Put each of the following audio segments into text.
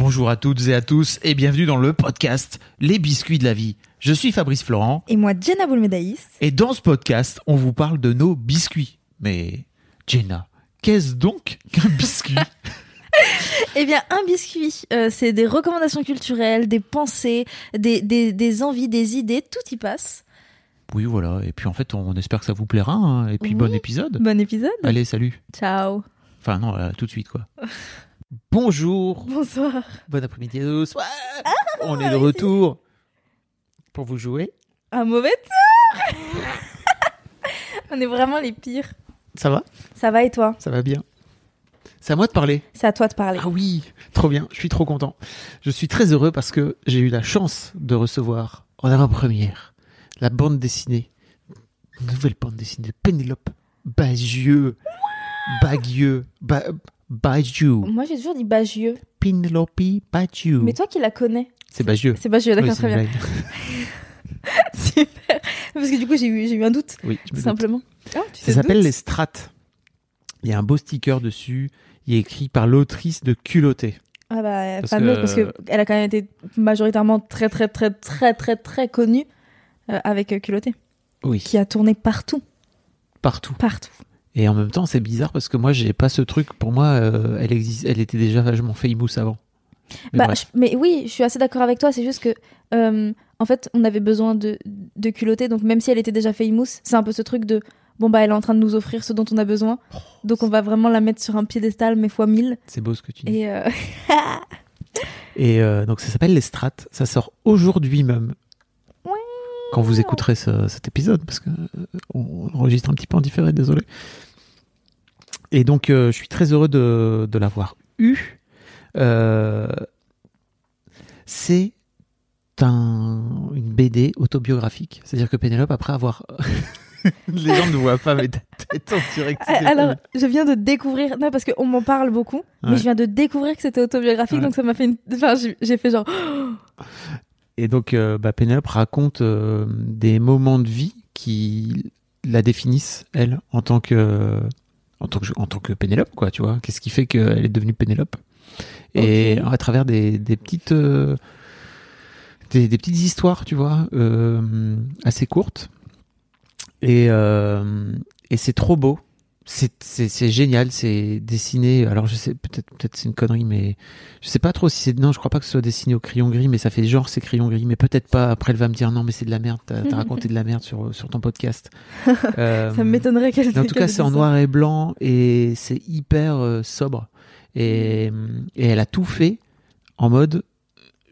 Bonjour à toutes et à tous et bienvenue dans le podcast Les biscuits de la vie. Je suis Fabrice Florent Et moi, Jenna Boulmedaïs. et dans ce podcast, on vous parle de nos biscuits. Mais Jenna, qu'est-ce donc qu'un biscuit? Eh bien, un biscuit, euh, c'est des recommandations culturelles, des pensées, des, des, des envies, des idées, tout y passe. Oui, voilà. Et puis en fait, on espère que ça vous plaira. hein. Et puis Oui. bon épisode. Bon épisode. Allez, salut. Ciao. Enfin non, là, tout de suite quoi. Bonjour, Bonsoir. bon après-midi à tous. Ouais, on est de retour pour vous jouer. Un mauvais tour On est vraiment les pires. Ça va? Ça va et toi? Ça va bien C'est à moi de parler. C'est à toi de parler. Ah oui, trop bien, je suis trop content. Je suis très heureux parce que j'ai eu la chance de recevoir en avant-première la bande dessinée, nouvelle bande dessinée de Pénélope Bagieux, Bagieux, ba, Bagieux, Moi, j'ai toujours dit Bagieux. Pénélope Bagieux. Mais toi qui la connais. C'est Bagieux. C'est Bagieux, d'accord, Oui, c'est très bien. Super. Parce que du coup, j'ai eu, j'ai eu un doute, Oui, je me tout doute. simplement. Ah, tu Ça s'appelle Les Strates. Il y a un beau sticker dessus. Il est écrit par l'autrice de Culotté. Ah bah, Parce fameuse, que- parce que elle a quand même été majoritairement très, très, très, très, très, très connue euh, avec euh, Culotté, Oui, qui a tourné partout, partout. partout. Et en même temps, c'est bizarre parce que moi, j'ai pas ce truc. Pour moi, euh, elle existe, elle était déjà vachement famous avant. Mais Bah, je- mais oui, je suis assez d'accord avec toi. C'est juste que, euh, en fait, on avait besoin de, de culotter. Donc, même si elle était déjà famous, c'est un peu ce truc de bon, bah, elle est en train de nous offrir ce dont on a besoin. Donc, on va vraiment la mettre sur un piédestal, mais fois mille. c'est beau ce que tu dis. Et euh, Et euh, donc, ça s'appelle Les Strates. Ça sort aujourd'hui même. Quand vous écouterez ce- cet épisode, parce que euh, on enregistre un petit peu en différé, désolé. Et donc, euh, je suis très heureux de, de l'avoir eu. Euh, c'est un, une BD autobiographique. C'est-à-dire que Pénélope, après avoir. Les gens ne voient pas, mais ta tête en direct. alors, je viens de découvrir, non, parce qu'on m'en parle beaucoup, mais je viens de découvrir que c'était autobiographique. Ouais. Donc, ça m'a fait une. Enfin, j'ai fait genre. Et donc, euh, bah, Pénélope raconte euh, des moments de vie qui la définissent, elle, en tant que, en tant que, en tant que Pénélope, quoi, tu vois. Qu'est-ce qui fait qu'elle est devenue Pénélope? Et à travers des, des petites, euh, des, des petites histoires, tu vois, assez courtes. Et, et c'est trop beau. C'est, c'est, c'est génial, c'est dessiné. Alors je sais peut-être peut-être c'est une connerie, mais je sais pas trop si c'est non, je crois pas que ce soit dessiné au crayon gris, mais ça fait genre c'est crayon gris, mais peut-être pas. Après elle va me dire non, mais c'est de la merde. T'as, raconté de la merde sur sur ton podcast. Euh, Ça m'étonnerait qu'elle en tout cas, c'est en noir et blanc et c'est hyper euh, sobre. Et, et elle a tout fait en mode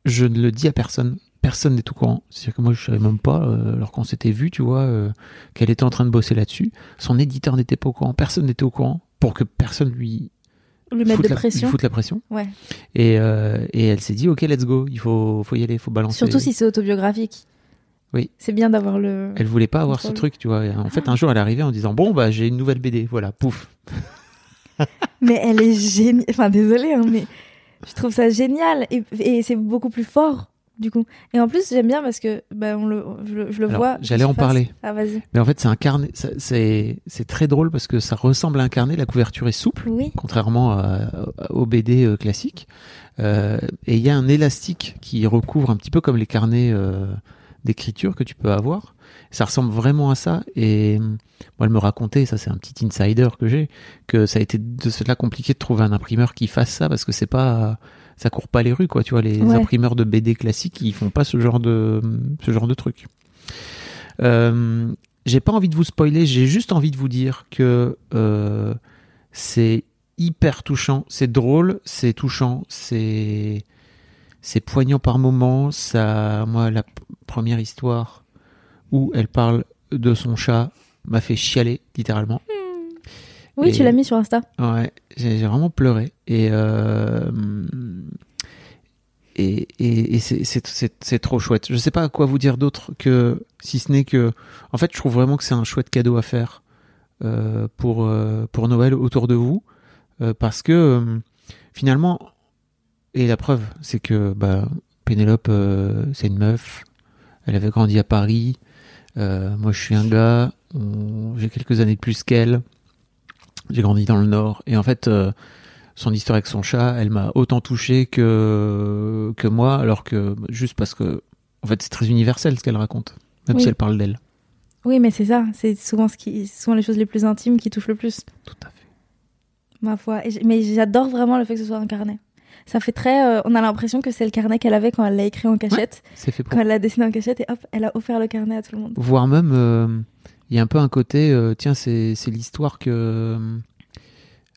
je ne le dis à personne. Personne n'est au courant. C'est-à-dire que moi, je savais même pas, euh, alors qu'on s'était vu, tu vois, euh, qu'elle était en train de bosser là-dessus. Son éditeur n'était pas au courant. Personne n'était au courant pour que personne lui Lui mettre de la, pression. lui foute la pression. Ouais. Et, euh, et elle s'est dit, ok, let's go. Il faut, faut y aller, faut balancer. Surtout si c'est autobiographique. Oui. C'est bien d'avoir le. Elle voulait pas avoir ce truc, tu vois. En fait, un jour, elle est arrivée en disant, bon, bah, j'ai une nouvelle BD. Voilà, pouf. Mais elle est géniale. Enfin, désolée, hein, mais je trouve ça génial. Et, et c'est beaucoup plus fort, du coup. Et en plus, j'aime bien parce que bah, on le, je, le- je le Alors, vois. j'allais en parler. Ah, vas-y. Mais en fait, c'est un carnet. C'est c'est très drôle parce que ça ressemble à un carnet. La couverture est souple, Oui. contrairement au BD euh, classique. Euh, et il y a un élastique qui recouvre un petit peu comme les carnets euh, d'écriture que tu peux avoir. Ça ressemble vraiment à ça. Et euh, moi, elle me racontait, ça c'est un petit insider que j'ai, que ça a été de cela compliqué de trouver un imprimeur qui fasse ça parce que c'est pas, ça court pas les rues quoi. Tu vois, les Ouais. imprimeurs de BD classiques, ils font pas ce genre de, ce genre de truc. Euh, j'ai pas envie de vous spoiler, j'ai juste envie de vous dire que euh, c'est hyper touchant, c'est drôle, c'est touchant, c'est c'est poignant par moments. Ça, moi, la première histoire où elle parle de son chat m'a fait chialer littéralement. Oui, Et- tu l'as mis sur Insta. Ouais, j'ai vraiment pleuré. Et, euh, et, et, et c'est- trop chouette. Je sais pas quoi vous dire d'autre que si ce n'est que. En fait, je trouve vraiment que c'est un chouette cadeau à faire euh, pour, euh, pour Noël autour de vous. parce que finalement, et la preuve, c'est que bah, Pénélope, c'est une meuf. Elle avait grandi à Paris. Moi, je suis un gars. on- J'ai quelques années de plus qu'elle. J'ai grandi dans le Nord. Et en fait, euh, son histoire avec son chat, elle m'a autant touché que, que moi, alors que juste parce que, en fait, c'est très universel ce qu'elle raconte, même Oui. si elle parle d'elle. Oui, mais c'est ça. C'est souvent, ce qui, souvent les choses les plus intimes qui touchent le plus. Tout à fait. Ma foi. Mais j'adore vraiment le fait que ce soit un carnet. Ça fait très. euh, on a l'impression que c'est le carnet qu'elle avait quand elle l'a écrit en cachette. C'est fait pour. Quand elle l'a dessiné en cachette et hop, elle a offert le carnet à tout le monde. Voire même, euh, il y a un peu un côté, euh, tiens, c'est l'histoire que.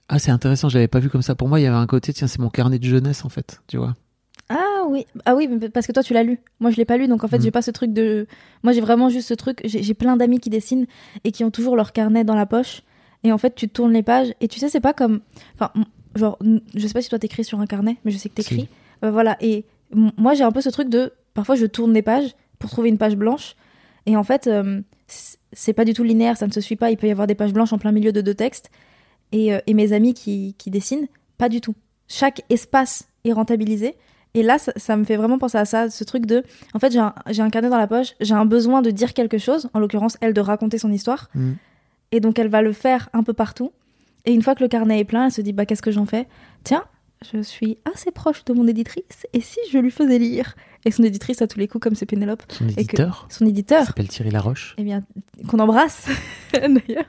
Ah, c'est intéressant, je l'avais pas vu comme ça. Pour moi, il y avait un côté, tiens, c'est mon carnet de jeunesse, en fait, tu vois. Ah oui, ah oui, parce que toi tu l'as lu. Moi je l'ai pas lu, donc en fait Mm. j'ai pas ce truc de. Moi j'ai vraiment juste ce truc. J'ai plein d'amis qui dessinent et qui ont toujours leur carnet dans la poche. Et en fait tu tournes les pages et tu sais c'est pas comme. Enfin genre je sais pas si toi t'écris sur un carnet, mais je sais que t'écris. Si. Euh, voilà et moi j'ai un peu ce truc de. Parfois je tourne les pages pour trouver une page blanche et en fait euh, c'est pas du tout linéaire, ça ne se suit pas. Il peut y avoir des pages blanches en plein milieu de deux textes. Et, euh, et mes amis qui, qui dessinent, pas du tout. Chaque espace est rentabilisé. Et là, ça, ça me fait vraiment penser à ça, ce truc de, en fait, j'ai un, j'ai un carnet dans la poche, j'ai un besoin de dire quelque chose, en l'occurrence, elle de raconter son histoire, Mm. et donc elle va le faire un peu partout. Et une fois que le carnet est plein, elle se dit, bah qu'est-ce que j'en fais? Tiens, je suis assez proche de mon éditrice, et si je lui faisais lire Et son éditrice, à tous les coups, comme c'est Pénélope, Son que- éditeur, son il éditeur, s'appelle Thierry Laroche. eh bien, qu'on embrasse d'ailleurs.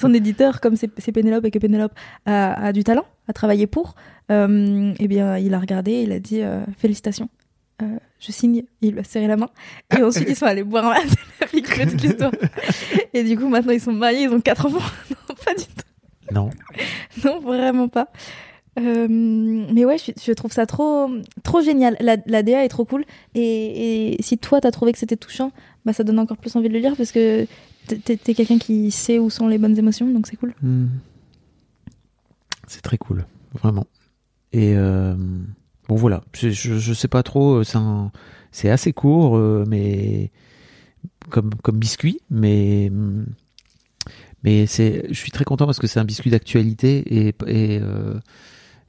Son éditeur, comme c'est Pénélope et que Pénélope a, a du talent, a travaillé pour, euh, eh bien, il a regardé, il a dit euh, félicitations. Euh, je signe, il lui a serré la main. Et ensuite, ils sont allés boire un verre, toute l'histoire. Et du coup, maintenant, ils sont mariés, ils ont quatre enfants. non, pas du tout. Non. Non, vraiment pas. Euh, mais ouais, je, trouve ça trop, trop génial. La, la DA est trop cool. Et, et si toi, t'as trouvé que c'était touchant, bah, ça donne encore plus envie de le lire parce que t'es- quelqu'un qui sait où sont les bonnes émotions, donc c'est cool. Hmm. C'est très cool, vraiment. Et euh, bon, voilà. Je, je, sais pas trop. euh, C'est assez court, mais comme comme biscuit, mais mais c'est. Je suis très content parce que c'est un biscuit d'actualité et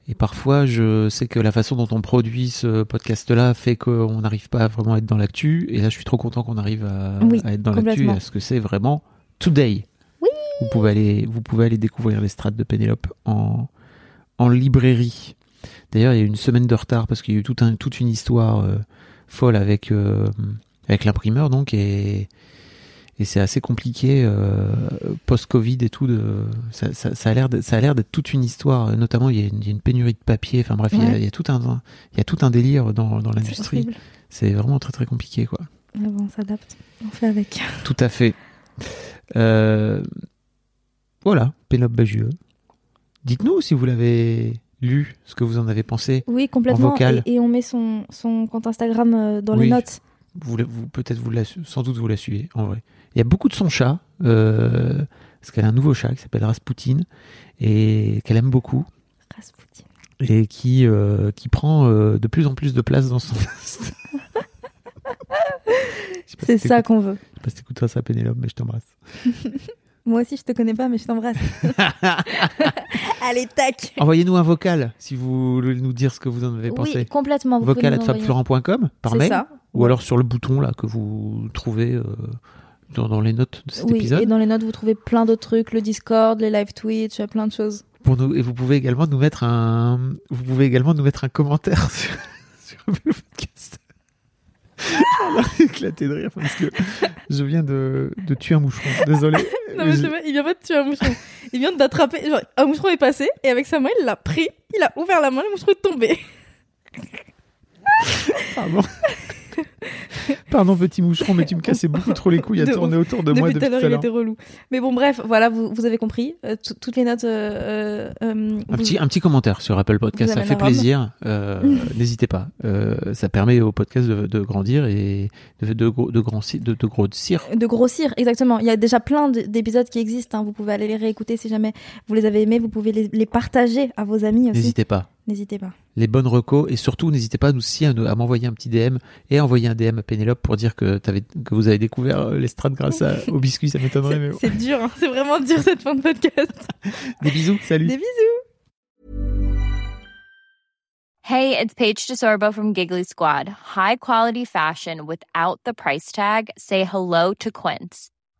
et parfois, je sais que la façon dont on produit ce podcast-là fait qu'on n'arrive pas à vraiment être dans l'actu. Et là, je suis trop content qu'on arrive à, Oui, à être dans l'actu complètement. parce que c'est vraiment today. Oui. Vous pouvez aller, vous pouvez aller découvrir les strates de Pénélope en, en librairie. D'ailleurs, il y a eu une semaine de retard parce qu'il y a eu tout un, toute une histoire euh, folle avec, euh, avec l'imprimeur, donc, et, et c'est assez compliqué euh, post-Covid et tout. De, ça, ça, ça a l'air, d'être- toute une histoire. Notamment, il y a une, il y a une pénurie de papier. Enfin bref, il, y a, Ouais. il y a tout un, il y a tout un délire dans, l'industrie. C'est vraiment très très compliqué, quoi. Mais bon, on s'adapte. On fait avec. Tout à fait. Euh, voilà, Pénélope Bagieux. Dites-nous si vous l'avez lu, ce que vous en avez pensé. Oui, complètement. vocal. Et, et on met son, son compte Instagram euh, dans Oui. les notes. Vous, peut-être vous la, sans doute vous la suivez en vrai. Il y a beaucoup de son chat, euh, parce qu'elle a un nouveau chat qui s'appelle Rasputin et qu'elle aime beaucoup Rasputin. et qui euh, qui prend euh, de plus en plus de place dans son. Pas C'est si ça qu'on veut. Je sais pas si t'écouteras ça, Pénélope, mais je t'embrasse. Moi aussi, je te connais pas, mais je t'embrasse. Allez, tac. Envoyez-nous un vocal si vous voulez nous dire ce que vous en avez Oui, pensé. complètement. Vous Vocal envoyer. fabflorent.com par mail ça. ou alors sur le bouton là que vous trouvez euh, dans, dans les notes de cet oui, épisode. et dans les notes, vous trouvez plein d'autres trucs, le Discord, les live Twitch, plein de choses. Pour nous, et vous pouvez également nous mettre un, vous pouvez également nous mettre un commentaire sur, sur le podcast. J'ai éclaté de rire parce que je viens de, de tuer un moucheron. Désolé. Non, mais Je- il vient pas de tuer un moucheron. Il vient d'attraper. Un moucheron est passé et avec sa main, il l'a pris, il a ouvert la main, le moucheron est tombé. Pardon. Pardon, petit moucheron, mais tu me cassais beaucoup trop les couilles à De tourner autour de moi Depuis tout à l'heure, il était relou. Mais bon, bref, voilà, vous, vous avez compris. Euh, tout- toutes les notes. euh, euh, euh, Un vous- petit, un petit commentaire sur Apple Podcast, ça fait plaisir. Euh, N'hésitez pas. Euh, ça permet au podcast de, de grandir et de, de, gros- de, ci- de, de grossir. de grossir, exactement. Il y a déjà plein de- d'épisodes qui existent. hein. Vous pouvez aller les réécouter si jamais vous les avez aimés. Vous pouvez les, les partager à vos amis aussi. N'hésitez pas. N'hésitez pas. Les bonnes recos et surtout n'hésitez pas aussi à, m'envoyer un petit DM et à envoyer un DM à Pénélope pour dire que, vous avez découvert euh, l'estrade grâce à, au biscuit, ça m'étonnerait. Mais C'est bon. c'est dur, hein. c'est vraiment dur cette fin de podcast. Des bisous, salut. Des bisous. Hey, it's Paige DeSorbo from Giggly Squad. High quality fashion without the price tag. Say hello to Quince.